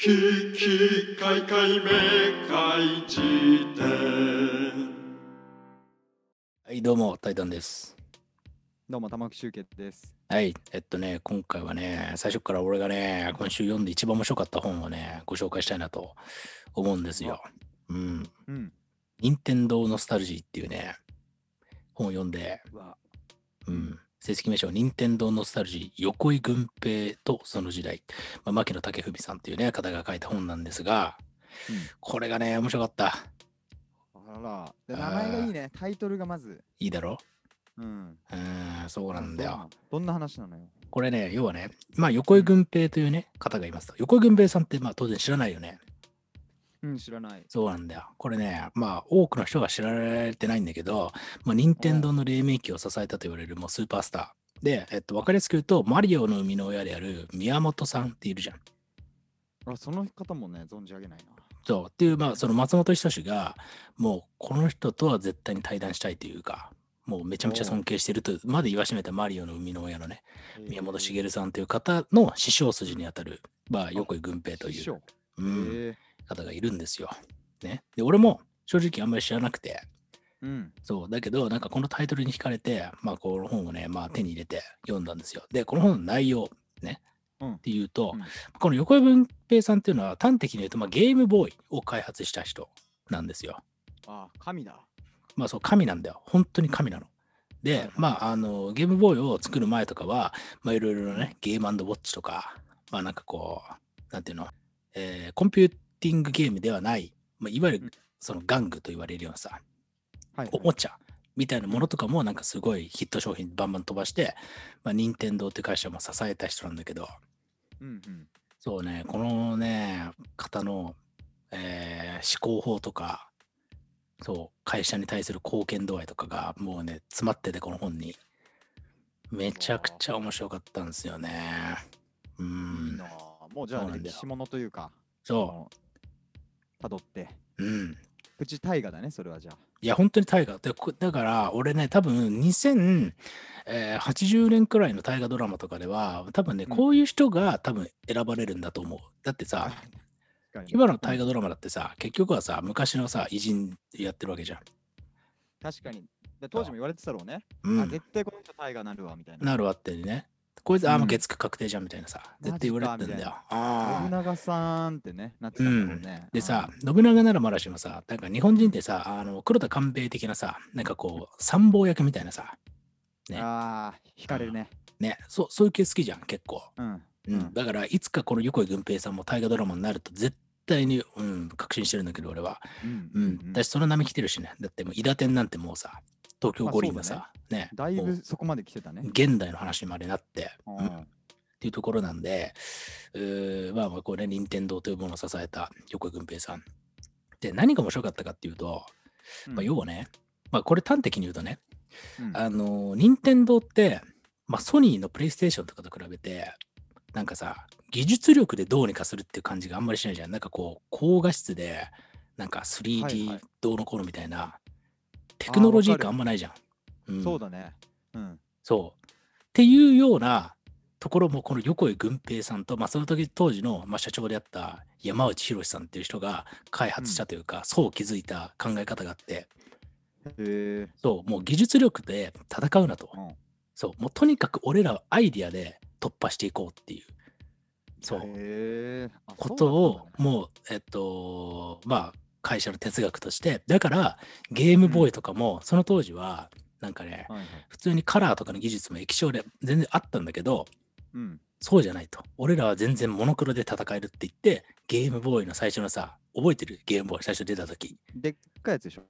ききかいかいめかいじ典はい、どうも、タイタンです。どうも、玉木集結です。はい、えっとね、今回はね、最初から俺がね、今週読んで一番面白かった本をね、ご紹介したいなと思うんですよ。うん。うん。任天堂ノスタルジーっていうね、本を読んで、うん。成績名称、任天堂ノスタルジー、横井軍平とその時代、まあ、牧野武文さんっていうね、方が書いた本なんですが、これがね、面白かった。あら、名前がいいね。タイトルがまず。いいだろ？うん。うーん、そうなんだよ。どんな話なのよ。これね、要はね、まあ、横井軍平というね、方がいますと。横井軍平さんって、まあ、当然知らないよね。うん、知らない。そうなんだよ。これね、まあ、多くの人が知られてないんだけど、まあ、任天堂の黎明期を支えたと言われるもうスーパースター。で、えっと、わかりやすく言うと、マリオの生みの親である宮本さんっているじゃん。あ、その方もね、存じ上げないな。そう。っていう、まあ、その松本人志が、もう、この人とは絶対に対談したいというか、もうめちゃめちゃ尊敬してるとまで言わしめたマリオの生みの親のね、宮本茂さんという方の師匠筋にあたる、まあ、横井軍平という、師匠。うん、方がいるんですよ。ね。で、俺も正直あんまり知らなくて、うん。そう、だけど、なんかこのタイトルに惹かれて、まあ、この本をね、まあ、手に入れて読んだんですよ。で、この本の内容、ね、うんっていうと、うんこの横井文平さんっていうのは、端的に言うと、まあ、ゲームボーイを開発した人なんですよ。あ、神だ。まあ、そう、神なんだよ。本当に神なの。でまあ、あの、ゲームボーイを作る前とかは、まあ、いろいろなね、ゲームウォッチとか、まあ、なんかこう、なんていうの、えーコンピューティングゲームではない、まあ、いわゆうんる、その玩具と言われるようなさ、はい、はい。おもちゃみたいなものとかもなんかすごいヒット商品バンバン飛ばして、まあ、任天堂って会社も支えた人なんだけど、うんうん。そうね、このね、方の、えー思考法とか、そう、会社に対する貢献度合いとかがもうね、詰まってて、この本に。めちゃくちゃ面白かったんですよね。ういいん。な。もうじゃあそうなんだよ歴史ものというか、そたどって。う。うん。プチ大河だね、それはじゃあ。いや、本当に大河。だから、俺ね、多分2080年くらいの大河ドラマとかでは、多分ね、うんこういう人が多分選ばれるんだと思う。だってさ、今の大河ドラマだってさ、結局はさ、昔のさ、偉人やってるわけじゃん。確かに。で当時も言われてたろうね。あ、うん。絶対この人大河なるわ、みたいな。なるわってね。こいつ、あ、もううん月9確定じゃんみたいなさ、絶対言われてんだよ。ああ。信長さんってね、なってたんだろうね。でさ、信長ならまだしもさ、なんか日本人ってさ、あの黒田官兵衛的なさ、なんかこう、参謀役みたいなさ、うん、ねああ、惹かれるね。ね、そうそういう系好きじゃん、結構。うん。うん、だから、いつかこの横井軍平さんも大河ドラマになると絶対に、うん、確信してるんだけど、俺は。うんうん。私、その波来てるしね。だってもう、伊達天なんてもうさ、東京五輪のさ、ね、だいぶそこまで来てたね。現代の話にまでなって、ううんっていうところなんで、うーまあ、まあこれ、任天堂というものを支えた横井軍平さん。で、何が面白かったかっていうと、まあ、要はね、まあ、これ端的に言うとね、うんあの、任天堂って、まあ、ソニーのプレイステーションとかと比べて、なんかさ、技術力でどうにかするっていう感じがあんまりしないじゃん。なんかこう、高画質で、なんかはい 3D はいどうのこうのみたいな、テクノロジー感あんまないじゃん。んそうだね。うん。そう。っていうようなところも、この横井軍平さんと、まあ、その時当時の、まあ、社長であった山内博さんっていう人が開発したというか、そう気づいた考え方があって。そう、もう技術力で戦うなと。うんそう、もうとにかく俺らはアイディアで突破していこうっていう、そう、へえ。あことを、もう、えっと、まあ、会社の哲学として、だから、ゲームボーイとかも、その当時は、なんかね、はいはい。普通にカラーとかの技術も液晶で全然あったんだけど、うん。そうじゃないと。俺らは全然モノクロで戦えるって言って、ゲームボーイの最初のさ、覚えてる？ゲームボーイ最初出た時。でっかいやつでしょ？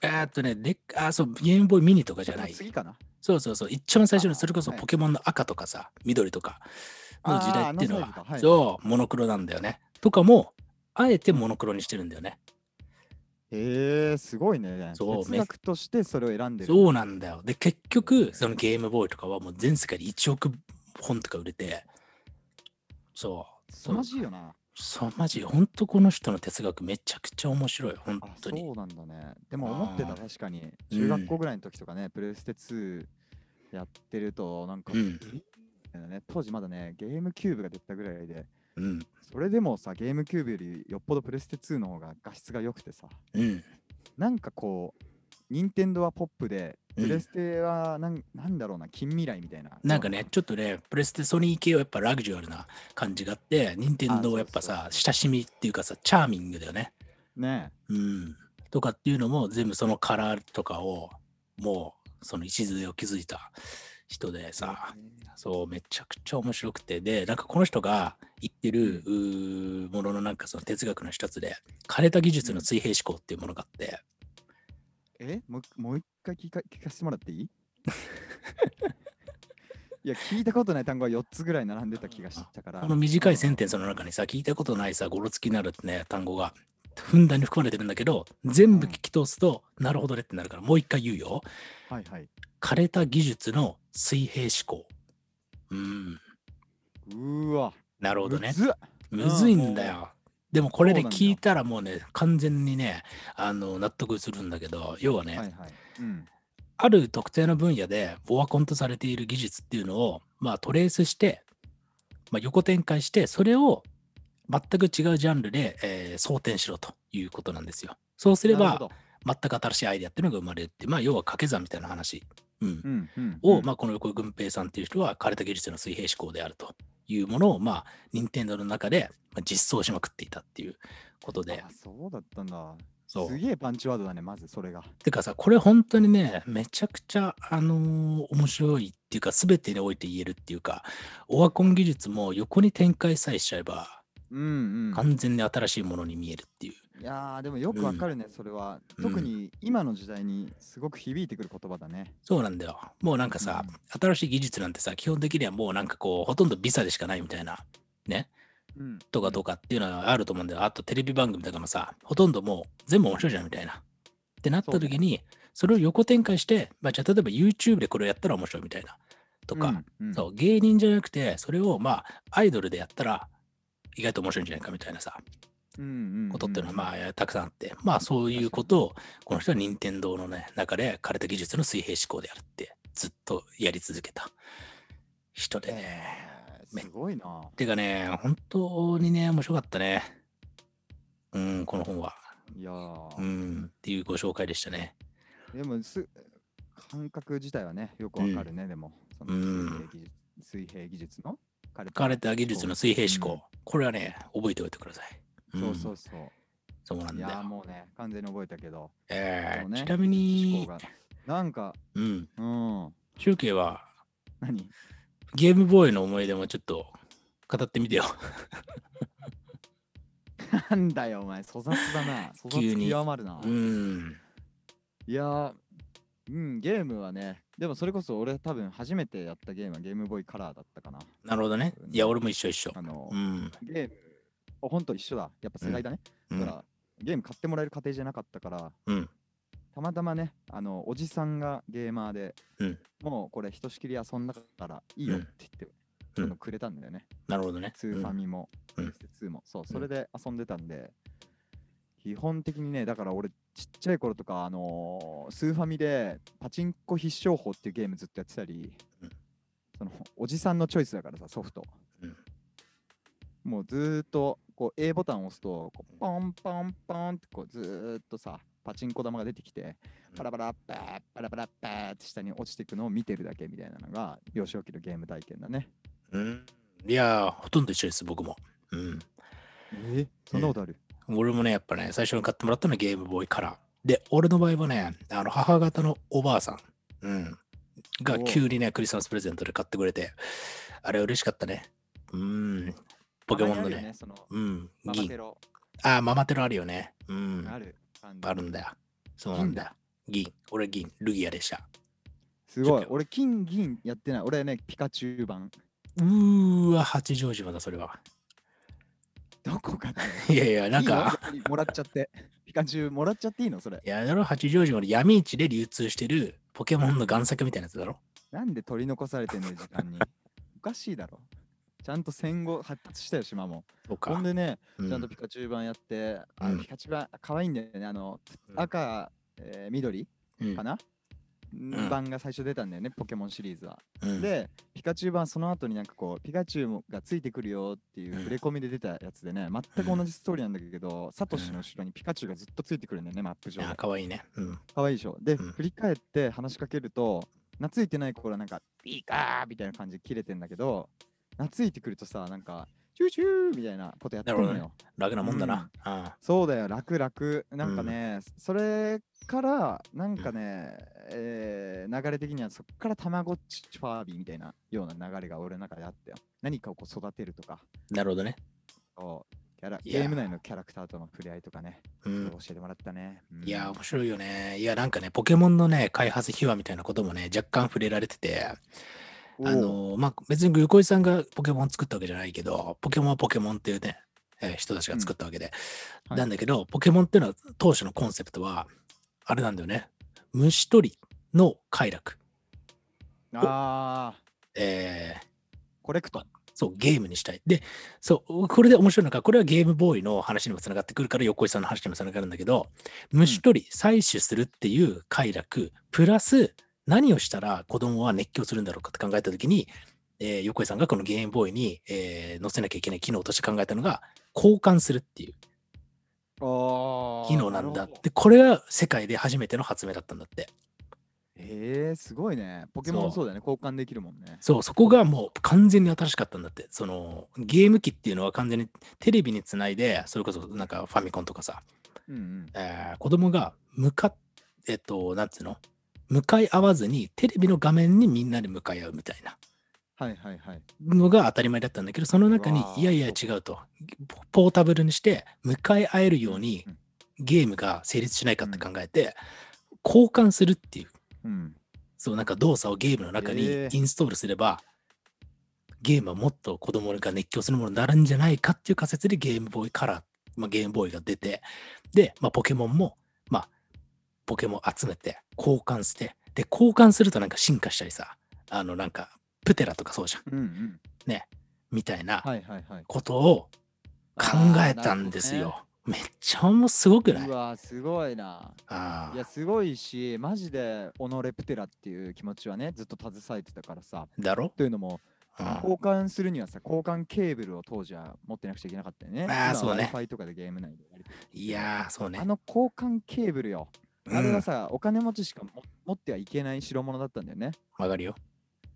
えーっとね、でっあ、そう、ゲームボーイミニとかじゃない。次かな。そうそうそう、一番最初のあそれこそはいポケモンの赤とかさ、緑とかの時代っていうのははいそう、モノクロなんだよね。とかも、あえてモノクロにしてるんだよね。へえ、すごいね。そう哲学としてそれを選んでる。そうなんだよ。で、結局、そのゲームボーイとかはもう全世界で1億本とか売れて、そう。凄まじいよな。そう、マジ、本当この人の哲学めちゃくちゃ面白い、本あ、当に。そうなんだね。でも思ってた、確かに。うん中学校ぐらいの時とかね、プレステ2やってると、なんか、うん当時まだね、ゲームキューブが出たぐらいで、うん。それでもさ、ゲームキューブよりよっぽどプレステ2の方が画質が良くてさ、うん。なんかこう、任天堂はポップで、うんプレステはなん,、なんだろうな、近未来みたいな。なんかね、ちょっとね、プレステソニー系はやっぱラグジュアルな感じがあって、任天堂はやっぱあさ、親しみっていうかさ、チャーミングだよね。ねうん。とかっていうのも全部そのカラーとかを、もう、その礎を築いた人でえ。さ、そう、めちゃくちゃ面白くて、で、なんかこの人が言ってる、もののなんかその哲学の一つで、枯れた技術の水平思考っていうものがあって、え？もうもう一回聞か聞かせてもらっていい？いや、聞いたことない単語が4つぐらい並んでた気がしたから。この短いセンテンス。スの中にさ、聞いたことないさ、ゴロつきになるね、単語がふんだんに含まれてるんだけど、全部聞き通すと、なるほどねってなるから、もう一回言うよ。はいはい。枯れた技術の水平思考。うん、うーわ。なるほどねむ。ずいんだよ。でもこれで聞いたらもうね、完全にね、あの納得するんだけど、要はね、はいはい。うん。ある特定の分野でオワコンとされている技術っていうのを、まあ、トレースして、まあ、横展開して、それを全く違うジャンルで、えー装填しろということなんですよ。そうすれば、全く新しいアイデアっていうのが生まれるってまあ、要は掛け算みたいな話、うんうんうんを、うんまあ、この横井軍平さんっていう人は、枯れた技術の水平思考であるというものを、まあ、任天堂の中で、まあ、実装しまくっていたっていうことであ、そうだったんだ。そうすげえパンチワードだね、まずそれが。てかさ、これ本当にね、めちゃくちゃ、あのー面白いっていうか、すべてにおいて言えるっていうか、オワコン技術も横に展開さえしちゃえば、うんうん。完全に新しいものに見えるっていう。いやーでもよくわかるね、それは。うん特に今の時代にすごく響いてくる言葉だね。そうなんだよ。もうなんかさ、新しい技術なんてさ、基本的にはもうなんかこう、ほとんどビザでしかないみたいな、ね、うん。とかとかっていうのはあると思うんだよ。あとテレビ番組とかもさ、ほとんどもう全部面白いじゃんみたいな。ってなった時に、それを横展開して、まあ、じゃあ例えば YouTube でこれをやったら面白いみたいな。とか、うん、うんそう、芸人じゃなくて、それをまあ、アイドルでやったら、意外と面白いんじゃないかみたいなさ、うんうんうんことっていうのは、まあ、たくさんあって、まあ、そういうことを、この人は任天堂のね、中で、枯れた技術の水平思考であるって、ずっとやり続けた人でね。えーすごいな。てかね、本当にね、面白かったね。うん、この本は。いやーうん、っていうご紹介でしたね。でもす、感覚自体はね、よくわかるね、でも。そのうん水平技術の枯れた技術の水平思うん考。これはね、覚えておいてください。そうそうそう。そうなんだよいやー。もうね、完全に覚えたけど。えーちなみ思になんか、うん、うん。集計は何？ゲームボーイの思い出もちょっと語ってみてよ。なんだよ、お前、粗雑だな。粗雑急に極まるな。うん。いやー、うん、ゲームはね、でもそれこそ俺多分初めてやったゲームはゲームボーイカラーだったかな。なるほどね。いや、俺も一緒一緒。あの、うん。ゲーム、あほんと一緒だ。やっぱ世代だね。うんだから、ゲーム買ってもらえる家庭じゃなかったから、うん。たまたまね、あの、おじさんがゲーマーで、うんもうこれひとしきり遊んだからいいよって言って、うんくれたんだよね。なるほどね。スーファミも、うんプレステ2も。そう、それで遊んでたんで、基本的にね、だから俺、ちっちゃい頃とか、あのースーファミでパチンコ必勝法っていうゲームずっとやってたり、うんそのおじさんのチョイスだからさ、ソフト。うんもうずーっとこう A ボタンを押すと、こうポンポンポンってこうずーっとさ、パチンコ玉が出てきて、パラパラッパーパラパラッパーって下に落ちていくのを見てるだけみたいなのが幼少期のゲーム体験だね。うん。いやー、ほとんど一緒です、僕も。うん。えそんなことある、俺もね、やっぱね、最初に買ってもらったのはゲームボーイカラー。で、俺の場合はね、あの母方のおばあさん、うん、が急にね、クリスマスプレゼントで買ってくれて、あれ嬉しかったね。うん。ポケモンのねうん、銀ママテ。ロあー、ママテロあるよね。うん。ある。あるんだよ。そうなんだよ。銀。俺銀。ルギアでした。すごい俺、金銀やってない。俺ね、ピカチュウ版。うーわ、八丈島だ、それは。どこかだよ。いやいや、なんか、もらっちゃって。ピカチュウもらっちゃっていいの？それ。いや、だろ、八丈島の闇市で流通してるポケモンの贋作みたいなやつだろ？なんで取り残されてんのよ、時間に。おかしいだろ。ちゃんと戦後発達したよ、島も。そうか。ほんでね、うちゃんとピカチュウ版やって、あうんピカチュウ版、可愛いんだよね。あの、うん赤、えー緑うんかな、ん版が最初出たんだよね、ポケモンシリーズは。うん、で、ピカチュウ版その後になんかこう、ピカチュウがついてくるよっていう触れ込みで出たやつでね、全く同じストーリーなんだけど、サトシの後ろにピカチュウがずっとついてくるんだよね、マップ上であ。かわいいね。うん。かわいいでしょ。で、うん振り返って話しかけると、懐いてない頃はなんか、ピーカーみたいな感じで切れてんだけど、懐いてくるとさ、なんか、チューチューみたいなことやってるほよ。楽なもんだな。あそうだよ、楽楽。なんかね、それから、なんかね、えー流れ的にはそっからたまごっちファービーみたいなような流れが俺の中であったよ。何かをこう育てるとか、なるほどね。そうキャラゲーム内のキャラクターとの触れ合いとかね、うん教。えてもらったね。うんいや、面白いよね。いや、なんかね、ポケモンのね、開発秘話みたいなこともね、若干触れられてて、あのーまあ、別に横井さんがポケモン作ったわけじゃないけど、ポケモンはポケモンっていうね、えー人たちが作ったわけで、はいなんだけど、ポケモンっていうのは当初のコンセプトは、あれなんだよね。虫取りの快楽。あー、えーコレクト。そう、ゲームにしたい。で、そう、これで面白いのが、これはゲームボーイの話にもつながってくるから、横井さんの話にもつながるんだけど、虫取り、採取するっていう快楽、プラス、何をしたら子供は熱狂するんだろうかって考えたときに、えー横井さんがこのゲームボーイに、えー載せなきゃいけない機能として考えたのが、交換するっていうあ機能なんだって、これが世界で初めての発明だったんだって。えー、すごいね。ポケモンそうだよね。交換できるもんね。そう、そこがもう完全に新しかったんだって。そのゲーム機っていうのは完全にテレビにつないで、それこそなんかファミコンとかさ、うんうん。えー子供が向かっ、えっと、なんつうの？向かい合わずにテレビの画面にみんなで向かい合うみたいな。はいはいはい。のが当たり前だったんだけど、その中にいやいや違うと、ポポータブルにして向かい合えるようにうん。ゲームが成立しないかって考えて、交換するっていう、うん。そうなんか動作をゲームの中にえーインストールすれば、ゲームはもっと子供が熱狂するものになるんじゃないかっていう仮説でゲームボーイカラー、まあ、ゲームボーイが出て、で、まあ、ポケモンも、まあ、ポケモン集めて交換して、で、交換するとなんか進化したりさ、あのなんか、プテラとかそうじゃん、うんうん。みたいなはいはいはい。ことを考えたんですよ。めっちゃもうすごくない？うわすごいな。ああいやすごいしマジでオノレプテラっていう気持ちはねずっと携えてたからさだろ、というのもうん交換するにはさ交換ケーブルを当時は持ってなくちゃいけなかったよね。あー今はそうね Wi-Fi とかでゲーム内でやり取りいやー、そうねあ。の交換ケーブルよ。うんあれはさ、お金持ちしかも持ってはいけない代物だったんだよね。わかるよ。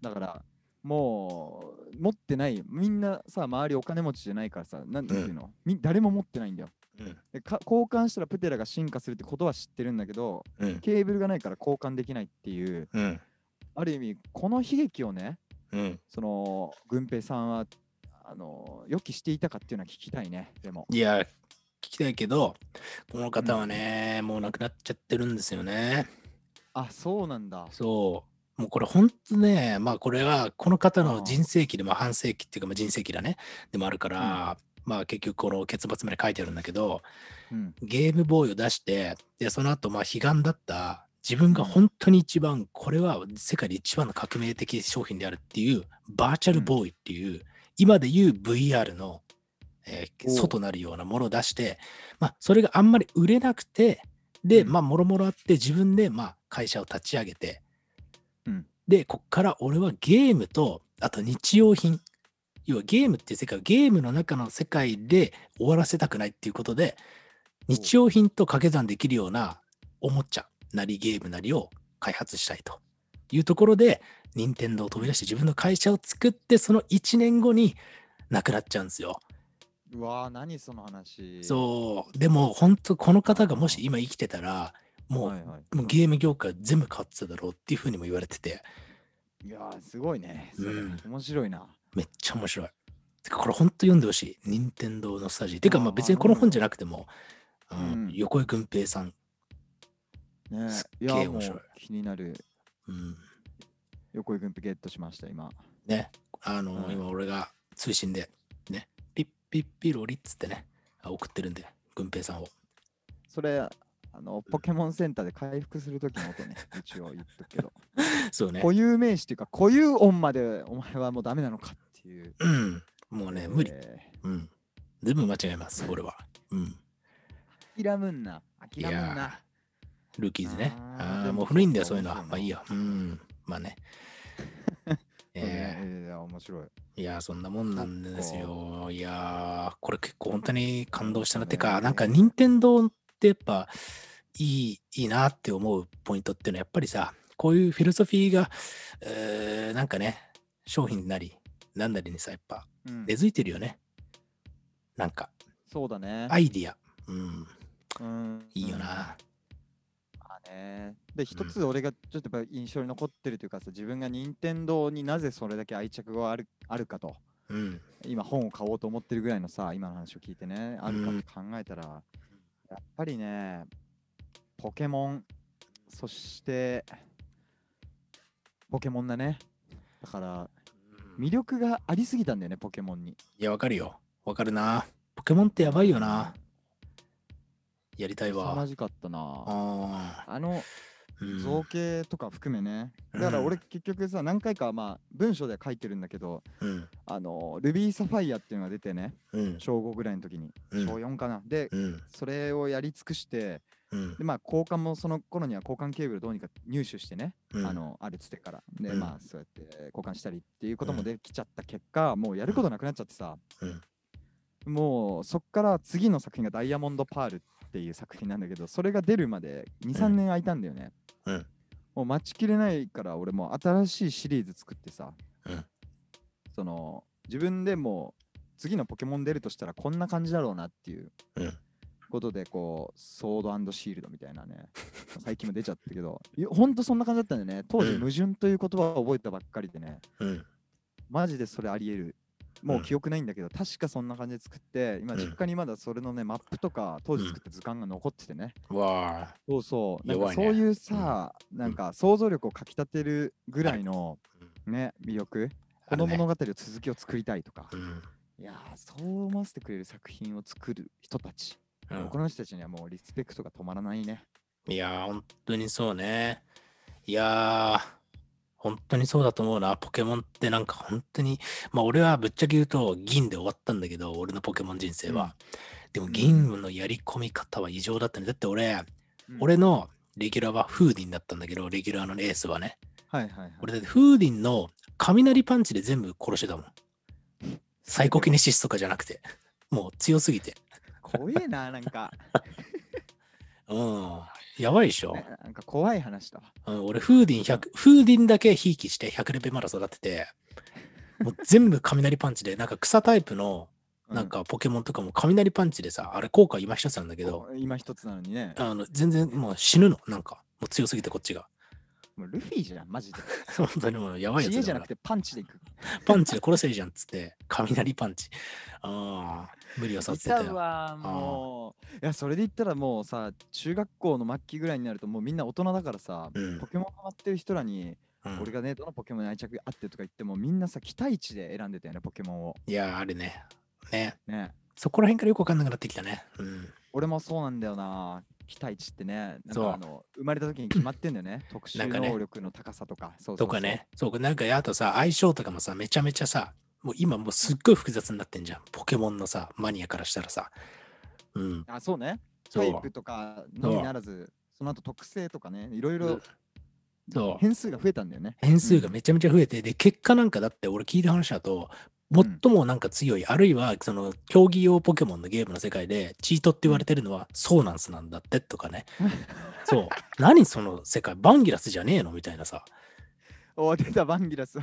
だからもう持ってないみんなさ周りお金持ちじゃないからさなんていうの、み誰も持ってないんだようん。でか交換したらプテラが進化するってことは知ってるんだけどうん。ケーブルがないから交換できないっていううん。ある意味この悲劇をねうん。その軍平さんはあの予期していたかっていうのは聞きたいねでもいや、聞きたいけど、この方はね、もう亡くなっちゃってるんですよね。あそうなんだそう。もうこれ本当ね、まあこれはこの方あのあ人生記でも半世紀っていうかまあ人生記だね。でもあるから、まあ結局この結末まで書いてあるんだけど、うんゲームボーイを出して、で、その後まあ悲願だった自分が本当に一番、これは世界で一番の革命的商品であるっていうバーチャルボーイっていう、今でいう VR の、えーおう。外なるようなものを出して、まあそれがあんまり売れなくて、で、うん。まあもろもろあって自分でまあ会社を立ち上げて、うん。で、こっから俺はゲームと、あと日用品、要はゲームっていう世界をゲームの中の世界で終わらせたくないっていうことで、日用品と掛け算できるようなおもちゃなりゲームなりを開発したいと。いうところで、任天堂を飛び出して自分の会社を作って、その1年後に亡くなっちゃうんですよ。うわー何その話。そう。でも本当この方がもし今生きてたら、もう,、はいはい。もうゲーム業界全部変わってただろうっていうふうにも言われてて、いやーすごいね。それうん。面白いな。めっちゃ面白い。てかこれ本当読んでほしい。任天堂のスタジオ。てかまああー別にこの本じゃなくても、うんうん。横井軍平さん、ねすっいやもげえ面白い。う気になる。うん、横井軍ゲットしました今。ね、あの、はい。今俺が通信で、ね、ピッピロリっつってね、あ送ってるんで、軍平さんを。それあのポケモンセンターで回復する時の音ね 一応言っとくけどそうね。固有名詞っていうか固有音までお前はもうダメなのかっていううん。もうね、無理。えうん。全部間違えます、俺は。うん。ー諦むんな諦むんなルーキーズね。ああーもう古いんだよ、そういうのは。まあいいや。うん。まあね。えねいや、面白い。ーいやー、そんなもんなんですそよ。いやー、これ結構本当に感動したな。そうねてか、なんか、任天堂ってやっぱ、いい、いいなって思うポイントっていうのは、やっぱりさ、こういうフィロソフィーが、えーなんかね、商品なり、なんなりにさ、やっぱ、うん根付いてるよね。なんか、そうだね。アイディア。うん、うんいいよな。まあね。で、一つ俺がちょっとやっぱ印象に残ってるというかさ、自分が任天堂になぜそれだけ愛着があるあるかと、うん。今本を買おうと思ってるぐらいのさ、今の話を聞いてね、あるかうんって考えたら、やっぱりね、ポケモン、そして、ポケモンだね。だから、魅力がありすぎたんだよね、ポケモンに。いや、わかるよ。わかるな。ポケモンってやばいよな。やりたい凄まわ。じかったな。ああの、造形とか含めね。だからうん俺結局さ、何回かまあ文章で書いてるんだけど、うん。あの、ルビーサファイアっていうのが出てね、うん。小5ぐらいの時に、うん小4かな。で、うん。それをやり尽くして、うんでまあ交換もその頃には交換ケーブルどうにか入手してね、うんあのあるつてからで、うんまあそうやって交換したりっていうこともうんできちゃった結果、もうやることなくなっちゃってさ、うんもうそっから次の作品がダイヤモンドパールっていう作品なんだけどそれが出るまで23うん。年空いたんだよね、うん。もう待ちきれないから俺もう新しいシリーズ作ってさ、うん。その自分でもう次のポケモン出るとしたらこんな感じだろうなっていううん。ことでこうソードシールドみたいなね最近も出ちゃったけどほんとそんな感じだったんだよね。当時うん。矛盾という言葉を覚えたばっかりでね、うん。マジでそれありえるもううん。記憶ないんだけど、確かそんな感じで作って今うん。実家にまだそれのねマップとか当時作った図鑑が残っててね、わあ。そうそう。なんかそういうさ、なんか想像力をかきたてるぐらいのね魅力この物語を続きを作りたいとか、うん。いやーそう思わせてくれる作品を作る人たち、うん。この人たちにはもうリスペクトが止まらないね。いやー、本当にそうね。いやー、本当にそうだと思うな。ポケモンってなんか本当に、まあ俺はぶっちゃけ言うと銀で終わったんだけど、俺のポケモン人生は。でも銀のやり込み方は異常だったね。だって俺、うん俺のレギュラーはフーディンだったんだけど、レギュラーのエースはね。はいはいはい俺だってフーディンの雷パンチで全部殺してたもん。サイコキネシスとかじゃなくて。もう強すぎて。怖えななんか、うん。やばいでしょ？ねなんか怖い話だわうん、俺、フーディン100、フーディンだけひいきして100レベルまで育てて、もう全部雷パンチで、なんか草タイプの、なんかポケモンとかも雷パンチでさ、あれ効果今一つなんだけど、お今一つなのにねあの全然もう死ぬの、なんか、もう強すぎてこっちが。もうルフィじゃんマジで 本当にもうやばいやつ知恵じゃなくてパンチでいくパンチで殺せいいじゃんっつって、雷パンチ。ああ、無理をさいせてたよ。たわもういやそれで言ったらもうさ中学校の末期ぐらいになるともうみんな大人だからさ、うんポケモンハマってる人らに、うん俺がねどのポケモンに愛着あってとか言ってもみんなさ期待値で選んでたよねポケモンをいやー、あれね。ね。ねそこら辺からよくわかんなくなってきたね。うん。俺もそうなんだよな期待値ってねなんかあの生まれた時に決まってんだよね 特殊能力の高さとかそうとかね。そう、なんかあとさ、相性とかもさ、めちゃめちゃさ、もう今もうすっごい複雑になってんじゃん。ポケモンのさ、マニアからしたらさ。うん。あそうねタイプ。とかのみならずその後特性とかねいろいろうんそう。変数が増えたんだよね変数がめちゃめちゃ増えて、で、結果なんかだって俺聞いた話だと、最もなんか強い、あるいはその競技用ポケモンのゲームの世界でチートって言われてるのはソーナンスなんだってとかね。そう。何その世界、バンギラスじゃねえの？みたいなさ。お出たバンギラス。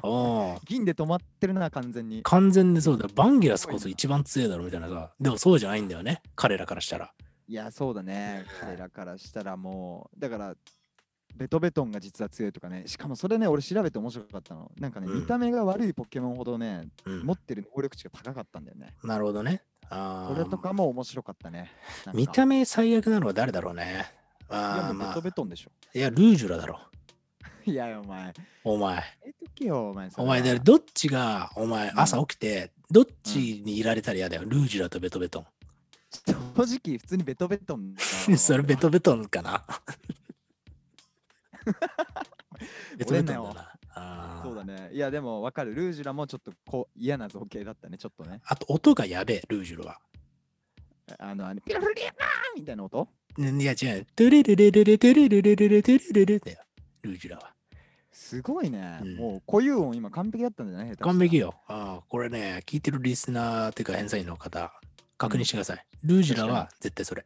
銀で止まってるな完全に完全でそうだよ。バンギラスこそ一番強いだろみたいなさ。でもそうじゃないんだよね。彼らからしたら。いやそうだね彼らからしたらもうだからベトベトンが実は強いとかねしかもそれね俺調べて面白かったのなんかね、うん見た目が悪いポケモンほどねうん持ってる能力値が高かったんだよねなるほどね。ああ。それとかも面白かったねなんか見た目最悪なのは誰だろうね。いやああ、まあもうベト。ベトンでしょいや、ルージュラだろ。いやお前お前。えとけよお前それお前、はだどっちが、お前、うん朝起きて、どっちにいられたら嫌だよ。ルージュラとベトベトン。正直普通にベトベトンだ それベトベトンかな。ベトベトンだ俺ねな。あーそうだねいやでもわかるルージュラもちょっとこう嫌な造形だったねちょっとねあと、音がやべえ、ルージュラは。あのあのピロリリパーンみたいな音？いや違う。トゥルルルルルトゥルルルルルトゥルルルだよ。ルージュラは。すごいね。うんもう固有音今完璧だったんじゃない完璧よ。ああ、これね、聞いてるリスナーっていうか、返済員の方、確認してください。ルージュラは絶対それ。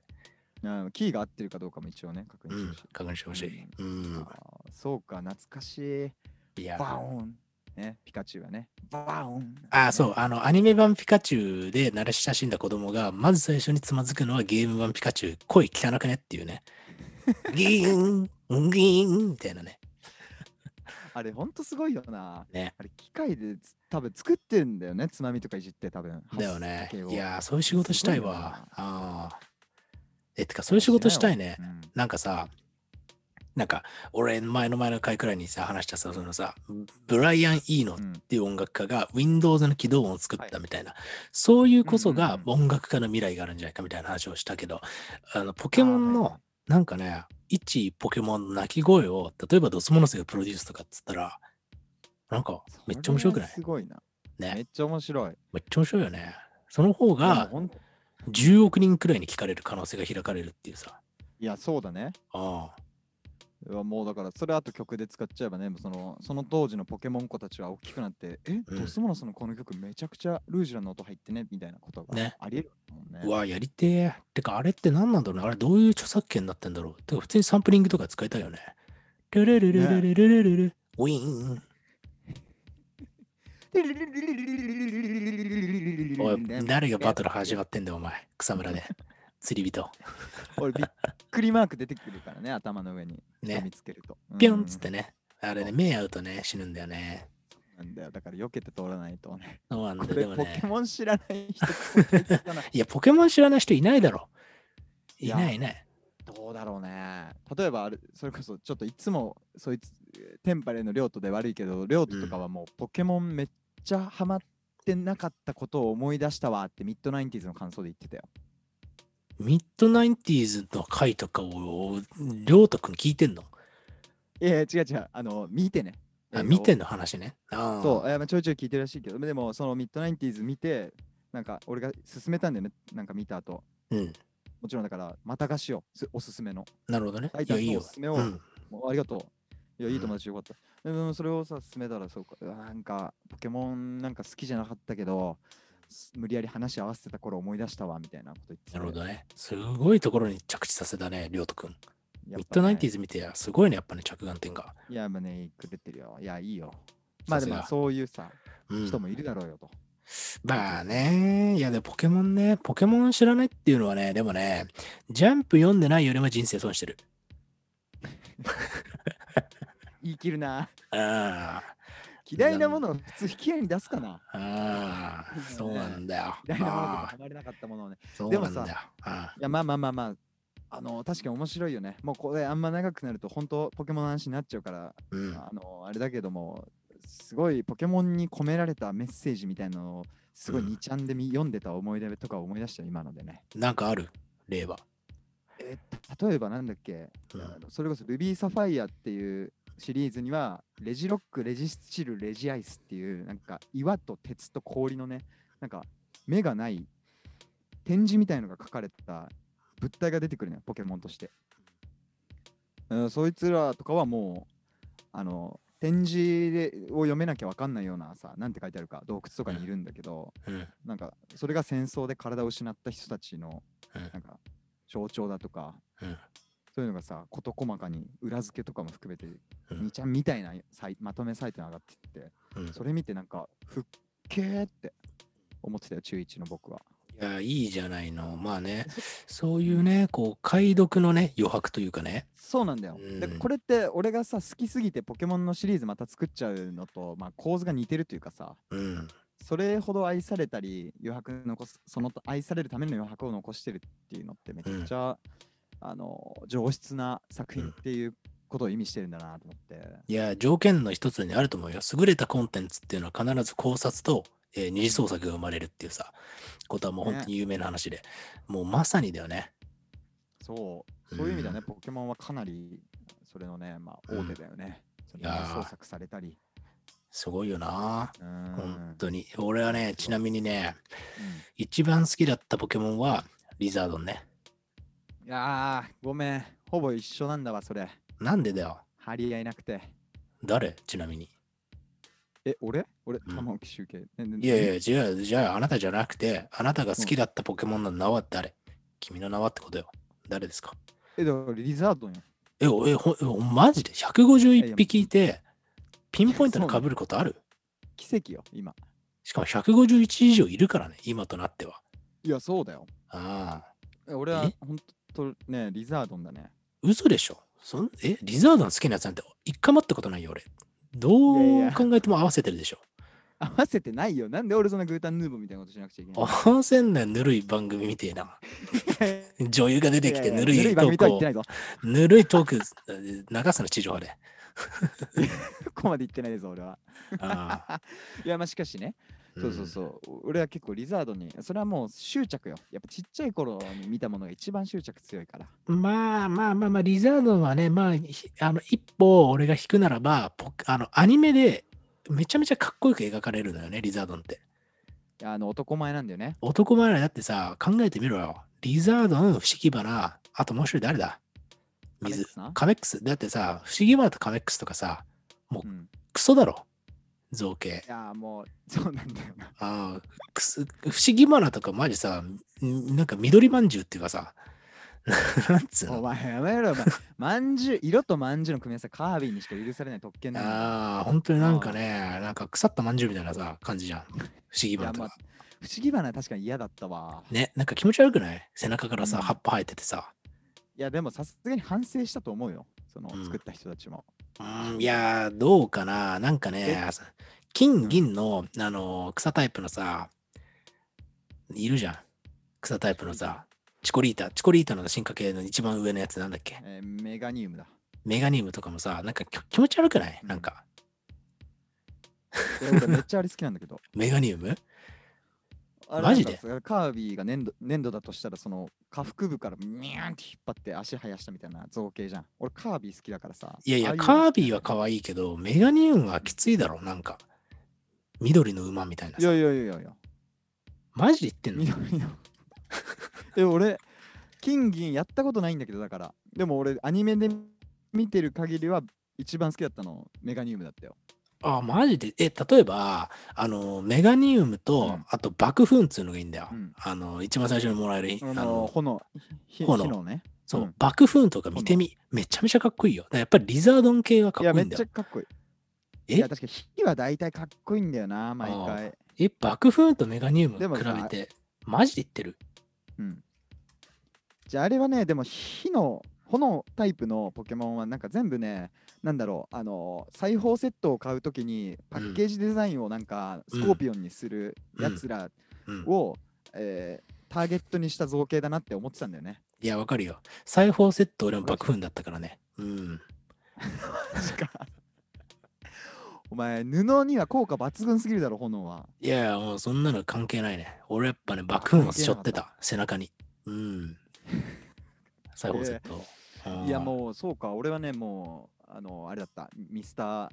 うんキーが合ってるかどうかも一応ね、確うん認してほしい。、確認してほしい。うん。そうか、懐かしい。いや。バオン。ね、ピカチュウがね。バオン。ああ、そう、あの、アニメ版ピカチュウで慣れ親しんだ子供が、まず最初につまずくのはゲーム版ピカチュウ、声汚くねっていうね。ギーン、ギーンみたいなね。あれ、ほんとすごいよな。ね。あれ、機械でつ多分作ってんだよね、つまみとかいじって多分。だよね発。いやー、そういう仕事したいすごいなわ。ああ。え、てか、そういう仕事したいねう。んなんかさ、なんか、俺、前の前の回くらいにさ、話したさ、そのさ、ブライアン・イーノっうんていう音楽家が Windows の起動音を作ったみたいな、そういうこそが音楽家の未来があるんじゃないかみたいな話をしたけど、あの、ポケモンのなんかね、一ポケモンの鳴き声を、例えばドスモノスがプロデュースとかっつったら、なんか、めっちゃ面白くない？すごいな。めねっ。ちゃ面白い。めっちゃ面白いよね。その方がほん10億人くらいに聞かれる可能性が開かれるっていうさ。いや、そうだね。ああ。いやもうだから、それあと曲で使っちゃえばね、そのその当時のポケモン子たちは大きくなって、え、うんドスモノスのこの曲めちゃくちゃルージュラの音入ってねみたいなことがねありえるもんね。うわ、やりてえ。てか、あれって何なんだろうね。あれどういう著作権になってんだろう。てか、普通にサンプリングとか使いたいよね。ルルルルルルルルルルウィーン。おい、誰がバトル始まってんだよ、お前。草むらで。釣り人。俺びっくりマーク出てくるからね、頭の上に。ね見つけると。ピョンっつってね。ね。あれね、目合うとね、死ぬんだよね。なんだよ、だから避けて通らないとね。そうなんだでもねポケ。モン知らない人こ いや、ポケモン知らない人いないだろ。いないいない。どうだろうね。例えばあれ、それこそちょっといつもそいつ、テンパレのリョートで悪いけど、リョートとかはもうポケモンめっちゃハマってなかったことを思い出したわってミッドナインティーズの感想で言ってたよ。ミッドナインティーズの回とかを、りょうたくん聞いてんの？いや違う違う、あの、見てね。あ、見てんのの話ね。ああ。そう、えまあちょいちょい聞いてるらしいけど、でもそのミッドナインティーズ見て、なんか俺が勧めたんだよね、なんか見た後。うん。もちろんだから、また菓子をすおすすめの。なるほどね。いや、いいよのおすすめ。をうん。ありがとう。いや、いいうん友達よかった。でもそれをさ、進めたらそうか、うわなんか、ポケモンなんか好きじゃなかったけど、す無理やり話合わせてた頃思い出したわ、みたいなこと言っててなるほどね。すごいところに着地させたね、りょうとくん。ミッドナインティーズ見てや、すごいね、やっぱね、着眼点が。いや、まあね、くれてるよ。いや、いいよ。まあでもそういうさ、うん人もいるだろうよと。まあね、いやでもポケモンね、ポケモン知らないっていうのはね、でもね、ジャンプ読んでないよりも人生損してる。言い切るな。あ嫌いなものを普通引き合いに出すかな。あ、ああ、そうなんだよ。嫌いなものとかあハマれなかったものをね。あそうでもさなんだよ。あいや、まあまあまあまあ、あの、確かに面白いよね。もうこれあんま長くなると本当ポケモンの話になっちゃうから、うん、あの、あれだけども、すごいポケモンに込められたメッセージみたいなのを、すごいうん2ちゃんで見読んでた思い出とかを思い出したよ今のでね。なんかある？例は。え例えばなんだっけ、うんそれこそルビーサファイアっていうシリーズには、レジロック、レジスチル、レジアイスっていう、なんか岩と鉄と氷のね、なんか目がない展示みたいのが書かれた物体が出てくるのよ、ポケモンとして。うん、そいつらとかはもう、あの、展示でを読めなきゃ分かんないようなさ、なんて書いてあるか、洞窟とかにいるんだけど、うん。なんか、それが戦争で体を失った人たちの、うんなんか、象徴だとか、うんそういうのがさ、事細かに裏付けとかも含めて、うん2ちゃんみたいなサイまとめサイトに上がってって、うんそれ見てなんか、ふっけーって思ってたよ、中1の僕は。いや、いいじゃないの。まあね、そういうね、こう、解読のね、余白というかね。そうなんだよ。でうんこれって俺がさ、好きすぎてポケモンのシリーズまた作っちゃうのと、まあ、構図が似てるというかさ、うん。それほど愛されたり、余白残す、その愛されるための余白を残してるっていうのってめちゃくちゃ、あの上質な作品っていうことを意味してるんだなと思って。いや、条件の一つにあると思うよ。優れたコンテンツっていうのは必ず考察と、えー二次創作が生まれるっていうさ、ことはもう本当に有名な話で、もうまさにだよね。そう、そういう意味ではね、うんポケモンはかなりそれのね、まあ、大手だよね。それいやーが創作されたり。すごいよな。うーん本当に。俺はね、ちなみにね、う一番好きだったポケモンはリザードンね。んいやー、ごめん。ほぼ一緒なんだわ、それ。なんでだよ。張り合いなくて。誰？ちなみに。え、俺？俺、ん玉置集計。ねねいやいや、じゃあ、じゃあ、あなたじゃなくて、あなたが好きだったポケモンの名は誰、君の名はってことよ。誰ですか？え、だからリザードンよ。え、おえ、ほおマジで ?151 匹いて、ピンポイントで被ることある？奇跡よ、今。しかも151以上いるからね、今となっては。いや、そうだよ。ああ、え俺はえ？ほんとね、リザードンだね。嘘でしょ？そんえ、リザードン好きなやつなんて一回もってことないよ、俺。どうや考えても合わせてるでしょ？合わせてないよ。なんで俺そんなグータンヌーボーみたいなことしなくちゃいけない合わせんなよ、ぬるい番組みてえな。女優が出てきてぬるいトーク。ぬるいトーク流すの地上波で。ここまで言ってないぞ、俺は。ああいや、まあしかしね、そうそうそう、俺は結構リザードに、それはもう執着よ。やっぱちっちゃい頃に見たものが一番執着強いから。うんまあまあまあまあ、リザードンはね、まあ、ひあの一歩俺が引くならば、ポあのアニメでめちゃめちゃかっこよく描かれるのよね、リザードンって。あの男前なんだよね。男前だってさ、考えてみろよ。リザードン、不思議花、あともう一人誰だ？水カメックス。だってさ、不思議花とカメックスとかさ、うん、クソだろ。造形。いやもう、そうなんだよな。ああ、くす不思議花とかマジさ、んなんか緑まんじゅうっていうかさ、なんつうおの前やめろ、お前。まんじゅう、色とまんじゅうの組み合わせ、カービィにしか許されない特権なんだよ。ああ、本当になんかね、なんか腐ったまんじゅうみたいなさ、感じじゃん。不思議いやまあ花とか。不思議花確かに嫌だったわ。ね、なんか気持ち悪くない？背中からさ、うん葉っぱ生えててさ。いや、でもさすがに反省したと思うよ。そのうん作った人たちも。うん、いやー、どうかな。なんかね、金、銀の、あのー草タイプのさ、いるじゃん。草タイプのさ、チコリータ、チコリータの進化系の一番上のやつなんだっけ？えーメガニウムだ。メガニウムとかもさ、なんかき気持ち悪くない？なんか、え俺めっちゃあれ好きなんだけど。メガニウム？あれマジで？なんかさカービィが粘土粘土だとしたら、その下腹部からニャーンって引っ張って足生やしたみたいな造形じゃん。俺カービィ好きだからさ。いやいや、ああうのカービィは可愛いけど、メガニウムはきついだろ、なんか。緑の馬みたいないさ。やいやいやいやいや。マジで言ってんの？緑の。え、俺、金銀やったことないんだけど、だから。でも俺、アニメで見てる限りは、一番好きだったの、メガニウムだったよ。あ、マジで？え、例えば、あの、メガニウムと、うんあと爆風っつうのがいいんだよ。うんあの、一番最初にもらえる、あのあの、炎、ひ炎火のね。そう、うん爆風とか見てみ、めちゃめちゃかっこいいよ。だからやっぱりリザードン系はかっっこいいんだよ。ちゃかっこいい。いえや、確かに火は大体かっこいいんだよな、毎あ回。え、爆風とメガニウムでも比べて、マジで言ってる？うん。じゃあ、あれはね、でも火の、炎タイプのポケモンはなんか全部ね、なんだろう、あの、裁縫セットを買うときにパッケージデザインをなんかスコーピオンにするやつらうん。を、えーターゲットにした造形だなって思ってたんだよね。いや、わかるよ。裁縫セット俺も爆風だったからね。うん。マジか。お前、布には効果抜群すぎるだろ、炎は。いやいや、もうそんなの関係ないね。俺やっぱね、爆風を背負ってた、背中に。うん。裁縫セット。いや、もうそうか、俺はね、もう、あの、あれだった、ミスタ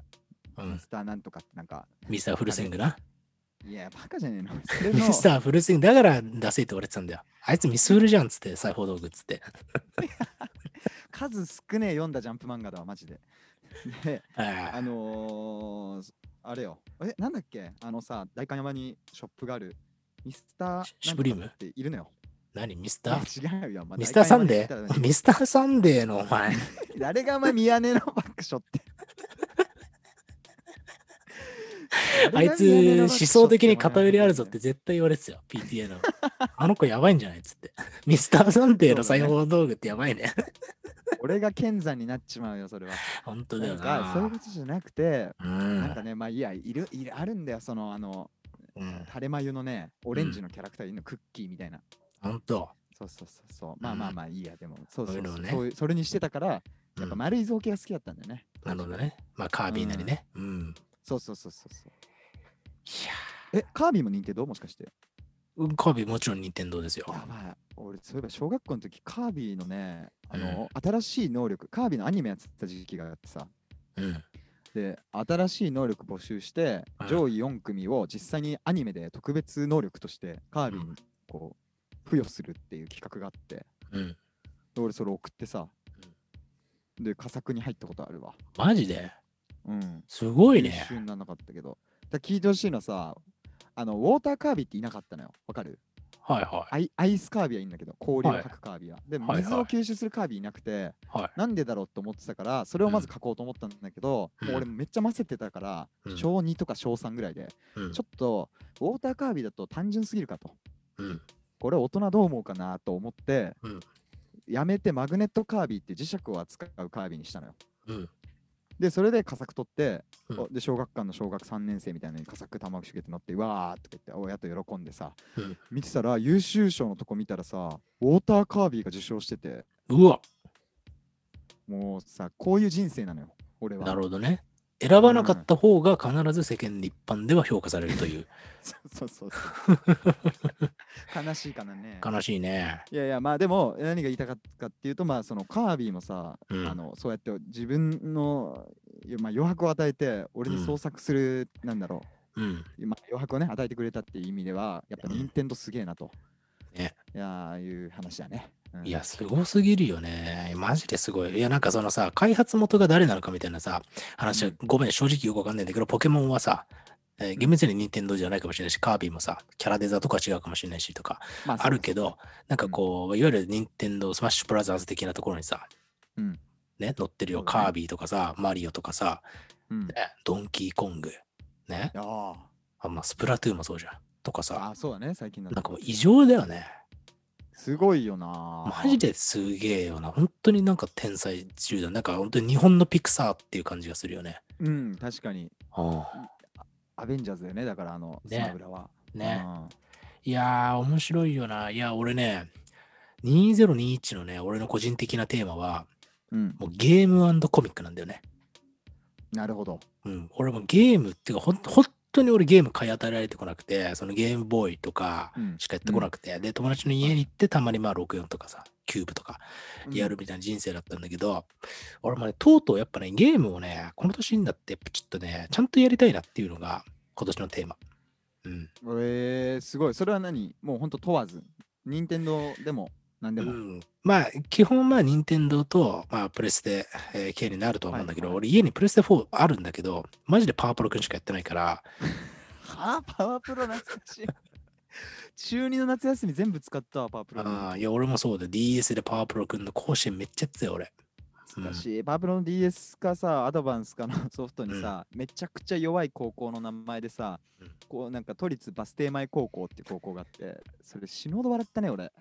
ー、ミスターなんとかってなんか、ミスターフルスイングな？いや、バカじゃねえの。ミのスターフルスイングだから出せって言われてたんだよ。あいつミスフルじゃんっつって、裁縫道具っつって。数少ねえ読んだジャンプ漫画だわ、マジで。で、ああのー、あれよ、え、なんだっけ？あのさ、代官山にショップがある、ミスターシシュプリームっているのよ。何ミスいタやー違うよ。まあミスターサンデー？ミスターサンデーのお前。誰がお前宮根のバッグショって。あいつ思想的に偏りあるぞって絶対言われてたよ、PTA の。あの子やばいんじゃないっつって。ミスターサンデーの裁縫道具ってやばいね。俺が剣山になっちまうよ、それは。本当だよなそういうなこ。とじゃなくて、うなんかん。ね、まあいいや、いる、いる、あるんだよ、その、あの、うん垂れ眉のね、オレンジのキャラクターいるの、クッキーみたいな。本当。そうそうそうそう。まあまあまあいいや、でも、そうそうそううそいうそれにしてたから、やっぱうん丸い造形が好きだったんだよね。なるほどね。まあ、カービィなりね。うん。そうそうそうそうそう。いやえ、カービィも認定どうもしかして？ーカービィもちろん任天堂ですよ。やばい。俺、そういえば小学校の時、カービィのね、あの、新しい能力、カービィのアニメやってた時期があってさ、うん。で、新しい能力募集してうん、上位4組を実際にアニメで特別能力として、カービィにこう、付与するっていう企画があって、うん。で俺それ送ってさ、で、佳作に入ったことあるわ。マジで？うん。すごい優ね。秀にならなかったけど。だ聞いてほしいのはさ、あの、ウォーターカービィっていなかったのよ。わかる？はいはアイアイスカービィはいいんだけど、氷をはい吐くカービィは。で、はいはい水を吸収するカービィいなくて、い。はい。なんでだろうって思ってたから、それをまず書こうと思ったんだけど、うん俺めっちゃ混ぜてたから、うん小2とか小3ぐらいで、うんちょっとウォーターカービィだと単純すぎるかと。うん。これ大人どう思うかなと思って、うんやめてマグネットカービィって磁石を扱うカービィにしたのよ。うん。で、それで佳作取って、うんおで小学館の小学3年生みたいなのに佳作玉木茂って乗って、うわーって言って、親と喜んでさ、うん見てたら優秀賞のとこ見たらさ、ウォーターカービィが受賞してて、うわ、もうさ、こういう人生なのよ、俺は。なるほどね。選ばなかった方が必ず世間一般では評価されるという。そうそうそう。悲しいかなね。悲しいね。いやいや、まあでも何が言いたかったかっていうと、まあそのカービィもさ、うんあのそうやって自分の、まあ、余白を与えて、俺に創作する、なんだろうん。う、まあ、余白をね、与えてくれたっていう意味では、やっぱうん任天堂すげえなと。ねいやー、いう話だね。うん。いや、すごすぎるよね。マジですごい。いや、なんかそのさ、開発元が誰なのかみたいなさ、話は、うん。ごめん、正直よくわかんないんだけど、ポケモンはさ、えー厳密に任天堂じゃないかもしれないし、カービィもさ、キャラデザとか違うかもしれないしとか、まあるけど、なんかこう、いわゆる任天堂スマッシュブラザーズ的なところにさ、うん。ね、乗ってるよ、ね。カービィとかさ、マリオとかさ、そううん、ね、ドンキーコング、ね、あまあ、スプラトゥーンもそうじゃん。とかあさ、ー、そうだね、最近なんかもう異常だよね。すごいよなー。マジですげえよな。本当になんか天才中だ。なんか本当に日本のピクサーっていう感じがするよね。うん、確かに。あアベンジャーズだよね、だからあの、ねスマブラは。ねうんいやー、面白いよな。いや、俺ね、2021のね、俺の個人的なテーマは、うん、もうゲームコミックなんだよね。なるほど。うん。俺もゲームっていうか、ほん本当に俺ゲーム買い与えられてこなくて、そのゲームボーイとかうんしかやってこなくて、で、友達の家に行ってたまにまあ64とかさ、キューブとかやるみたいな人生だったんだけど、俺もね、とうとうやっぱね、ゲームをね、この年になって、やっぱちょっとね、ちゃんとやりたいなっていうのが、今年のテーマ。うん。えー、すごい。それは何？もう本当問わず？任天堂でも？何でも。うん、まあ、基本まあ、任天堂と、まあ、プレステ、えー系になると思うんだけど、はいはい俺家にプレステ4あるんだけど、マジでパワープロくんしかやってないから、はあ、パワープロ懐かしい。中2の夏休み全部使ったわ、パワープロ。ああ、いや、俺もそうだ。DS でパワープロくんの甲子園めっちゃやってたよ、俺。懐かしい。パワープロの DS かさ、アドバンスかの ソフトにさ、めちゃくちゃ弱い高校の名前でさ、うんこうなんか都立バス停前高校って高校があって、それ死ぬほど笑ったね、俺。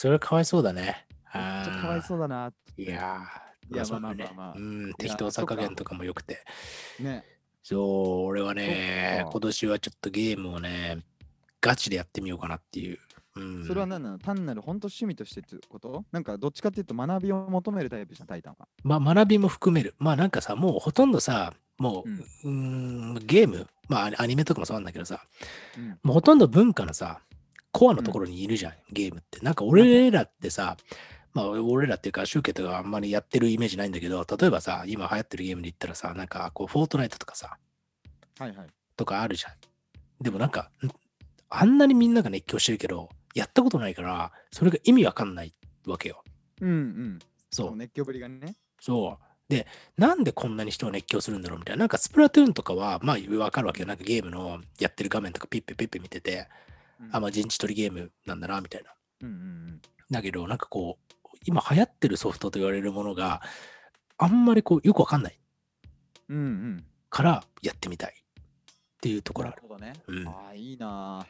それかわいそうだね。ちゃかわいそうだな。う。いやー、いやまあまあまあまあうん、適当さ加減とかも良くて。ね。そう、俺はね今年はちょっとゲームをね、ガチでやってみようかなっていう。うん、それは何なの？単なる本当趣味としてってこと？なんかどっちかっていうと学びを求めるタイプじゃん、タイタンは。まあ、学びも含める。まあなんかさ、もうほとんどさ、もう、ううんーん、ゲーム、まあアニメとかもそうなんだけどさ、うんもうほとんど文化のさ、コアのところにいるじゃん、ゲームって。なんか俺らってさ、まあ俺らっていうか、宗教とかあんまりやってるイメージないんだけど、例えばさ、今流行ってるゲームで言ったらさ、なんかこう、フォートナイトとかさ、はいはい。とかあるじゃん。でもなんか、んあんなにみんなが熱狂してるけど、やったことないから、それが意味わかんないわけよ。うんうん。そう。熱狂ぶりがね。そう。で、なんでこんなに人は熱狂するんだろうみたいな。なんかスプラトゥーンとかは、まあわかるわけよ。なんかゲームのやってる画面とかピッピピッピ見てて、うんあ、まあ陣地取りゲームなんだな、みたいな。うんうんだけど、なんかこう、今流行ってるソフトと言われるものがあんまりこうよくわかんないうん。うんうん。からやってみたいっていうところある。なるほどね。うんああ、いいな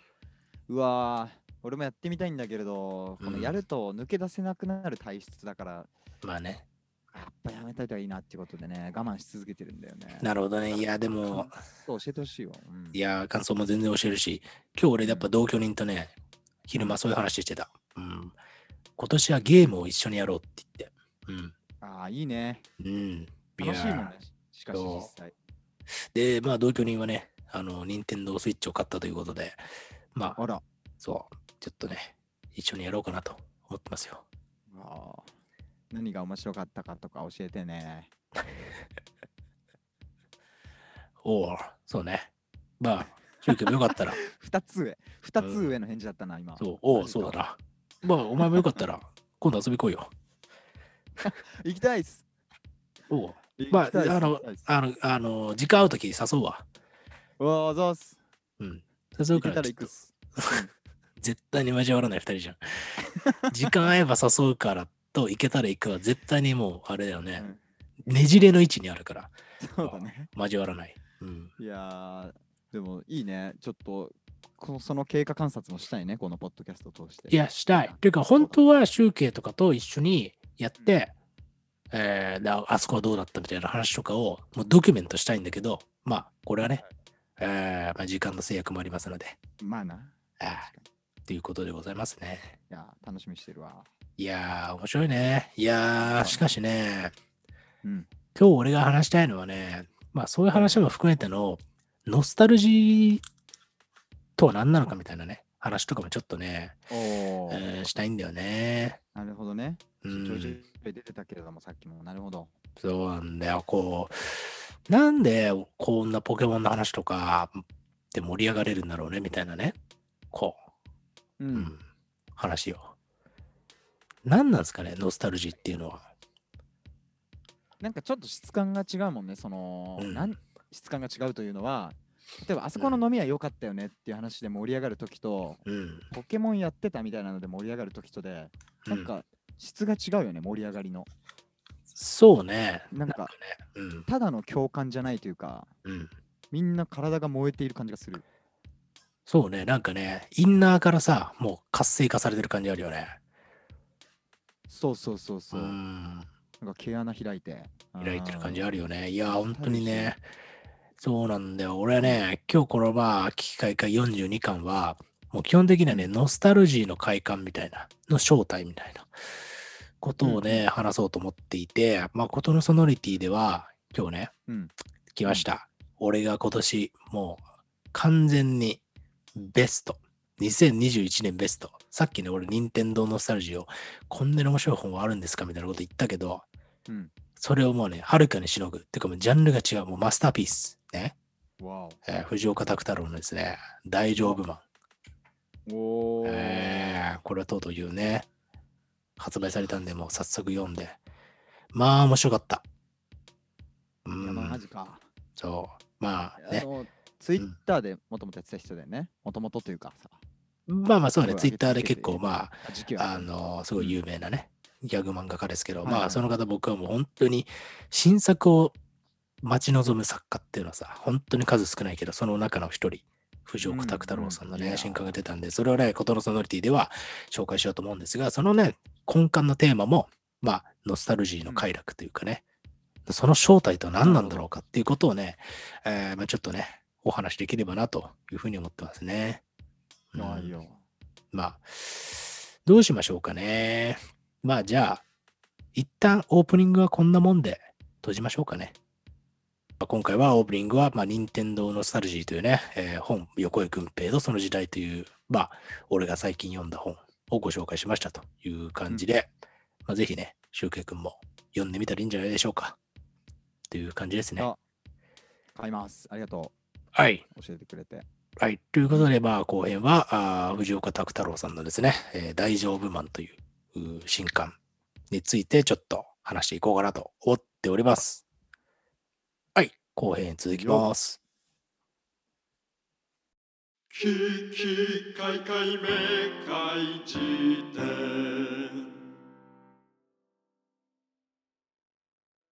ー。うわー俺もやってみたいんだけれど、このうんやると抜け出せなくなる体質だから、まあね。やっぱやめたいといいなってことでね、我慢し続けてるんだよね。なるほどね。いや、でも、そう教えてほしいわ。うんいや、感想も全然教えるし、今日俺やっぱ同居人とね、昼間そういう話してた。うん。今年はゲームを一緒にやろうって言って。ああ、いいね。うん。楽しいもんね。しかし実際。で、まあ同居人はね、あの、任天堂スイッチを買ったということで、まあ、あら。そう、ちょっとね、一緒にやろうかなと思ってますよ。あー何が面白かったかとか教えてね。おお、そうね。まあ、宗教もよかったら、二つ上。二つ上の返事だったな、今。そう、おお、そうだな。まあ、お前もよかったら、今度遊び来いよ。行きたいっす。おうまああのあの、あの、時間会うとき誘うわ。うわあざーす。うん。誘うから。絶対に交わらない二人じゃん。時間合えば誘うからと行けたら行くは絶対にもうあれだよね。ねじれの位置にあるからそうだね。交わらない。うん。いやー、でもいいね。ちょっと、このその経過観察もしたいね、このポッドキャストを通して。いや、したい。ていうか、本当は集計とかと一緒にやって、えーだあそこはどうだったみたいな話とかをもうドキュメントしたいんだけど、まあ、これはね、えーまあ、時間の制約もありますので、まあな。ということでございますね。いやー、楽しみにしてるわ。いやー、面白いね。いやー、しかしね、うん。今日俺が話したいのはね、まあそういう話も含めての、ノスタルジーとは何なのかみたいなね、話とかもちょっとね、えーしたいんだよね。なるほどね。うちょいちょいん、出てたけれども、さっきも。なるほど。そうなんだよ。こう、なんでこんなポケモンの話とかで盛り上がれるんだろうね、みたいなね。こう。う、うんん、話を。何なんですかね、ノスタルジーっていうのは。なんかちょっと質感が違うもんね。その、うんなん質感が違うというのは、例えばあそこの飲みは良かったよねっていう話で盛り上がるときと、うん。ポケモンやってたみたいなので盛り上がるときとで、うなんか質が違うよね、盛り上がりの。そうね。なんかね、うん。ただの共感じゃないというか、うん。みんな体が燃えている感じがする。そうね、なんかね、インナーからさ、もう活性化されてる感じあるよね。そうそうそうそうう。ん。なんか毛穴開いて。開いてる感じあるよね。いや、本当にね、そうなんだよ。俺はね、今日このまあ、危機開会42巻は、もう基本的にはね、ノスタルジーの快感みたいな、の正体みたいなことをね、うん話そうと思っていて、まあ、ことのソノリティでは、今日ね、うん来ました。俺が今年、もう、完全にベスト。2021年ベスト。さっきね、俺、任天堂ノスタルジーを、こんなに面白い本はあるんですか？みたいなこと言ったけど、うん。それをもうね、はるかにしのぐ。てかもうジャンルが違う。もうマスターピース。ね。わえー藤岡拓太郎のですね、大丈夫マン。お。えーこれはとうとう言うね。発売されたんで、もう早速読んで。まあ、面白かった。ういやマん、ジか。そう。まあね。ツイッターでもともとやってた人だよね。もともとというかさ。まあまあそうね、ツイッターで結構まあ、あ、あの、すごい有名なね、ギャグ漫画家ですけど、まあその方僕はもう本当に新作を待ち望む作家っていうのはさ、本当に数少ないけど、その中の一人、藤岡拓太郎さんのね、新刊が出たんで、それをね、ことのソノリティでは紹介しようと思うんですが、そのね、根幹のテーマも、まあ、ノスタルジーの快楽というかね、その正体とは何なんだろうかっていうことをね、えーまあ、ちょっとね、お話しできればなというふうに思ってますね。うん。まあ、どうしましょうかね。まあ、じゃあ、一旦オープニングはこんなもんで閉じましょうかね。まあ今回はオープニングは、まあ、任天堂ノスタルジーというね、えー本、横井君平とその時代という、まあ、俺が最近読んだ本をご紹介しましたという感じで、まあ、ぜひね、シュウケイ君も読んでみたらいいんじゃないでしょうか。という感じですね。あ買います。ありがとはい。う。教えてくれて。はい。ということで、まあ、後編は、あ藤岡拓太郎さんのですね、えー大丈夫マンというう新刊についてちょっと話していこうかなと思っております。はい。後編続きます。ききかいかいめかい辞典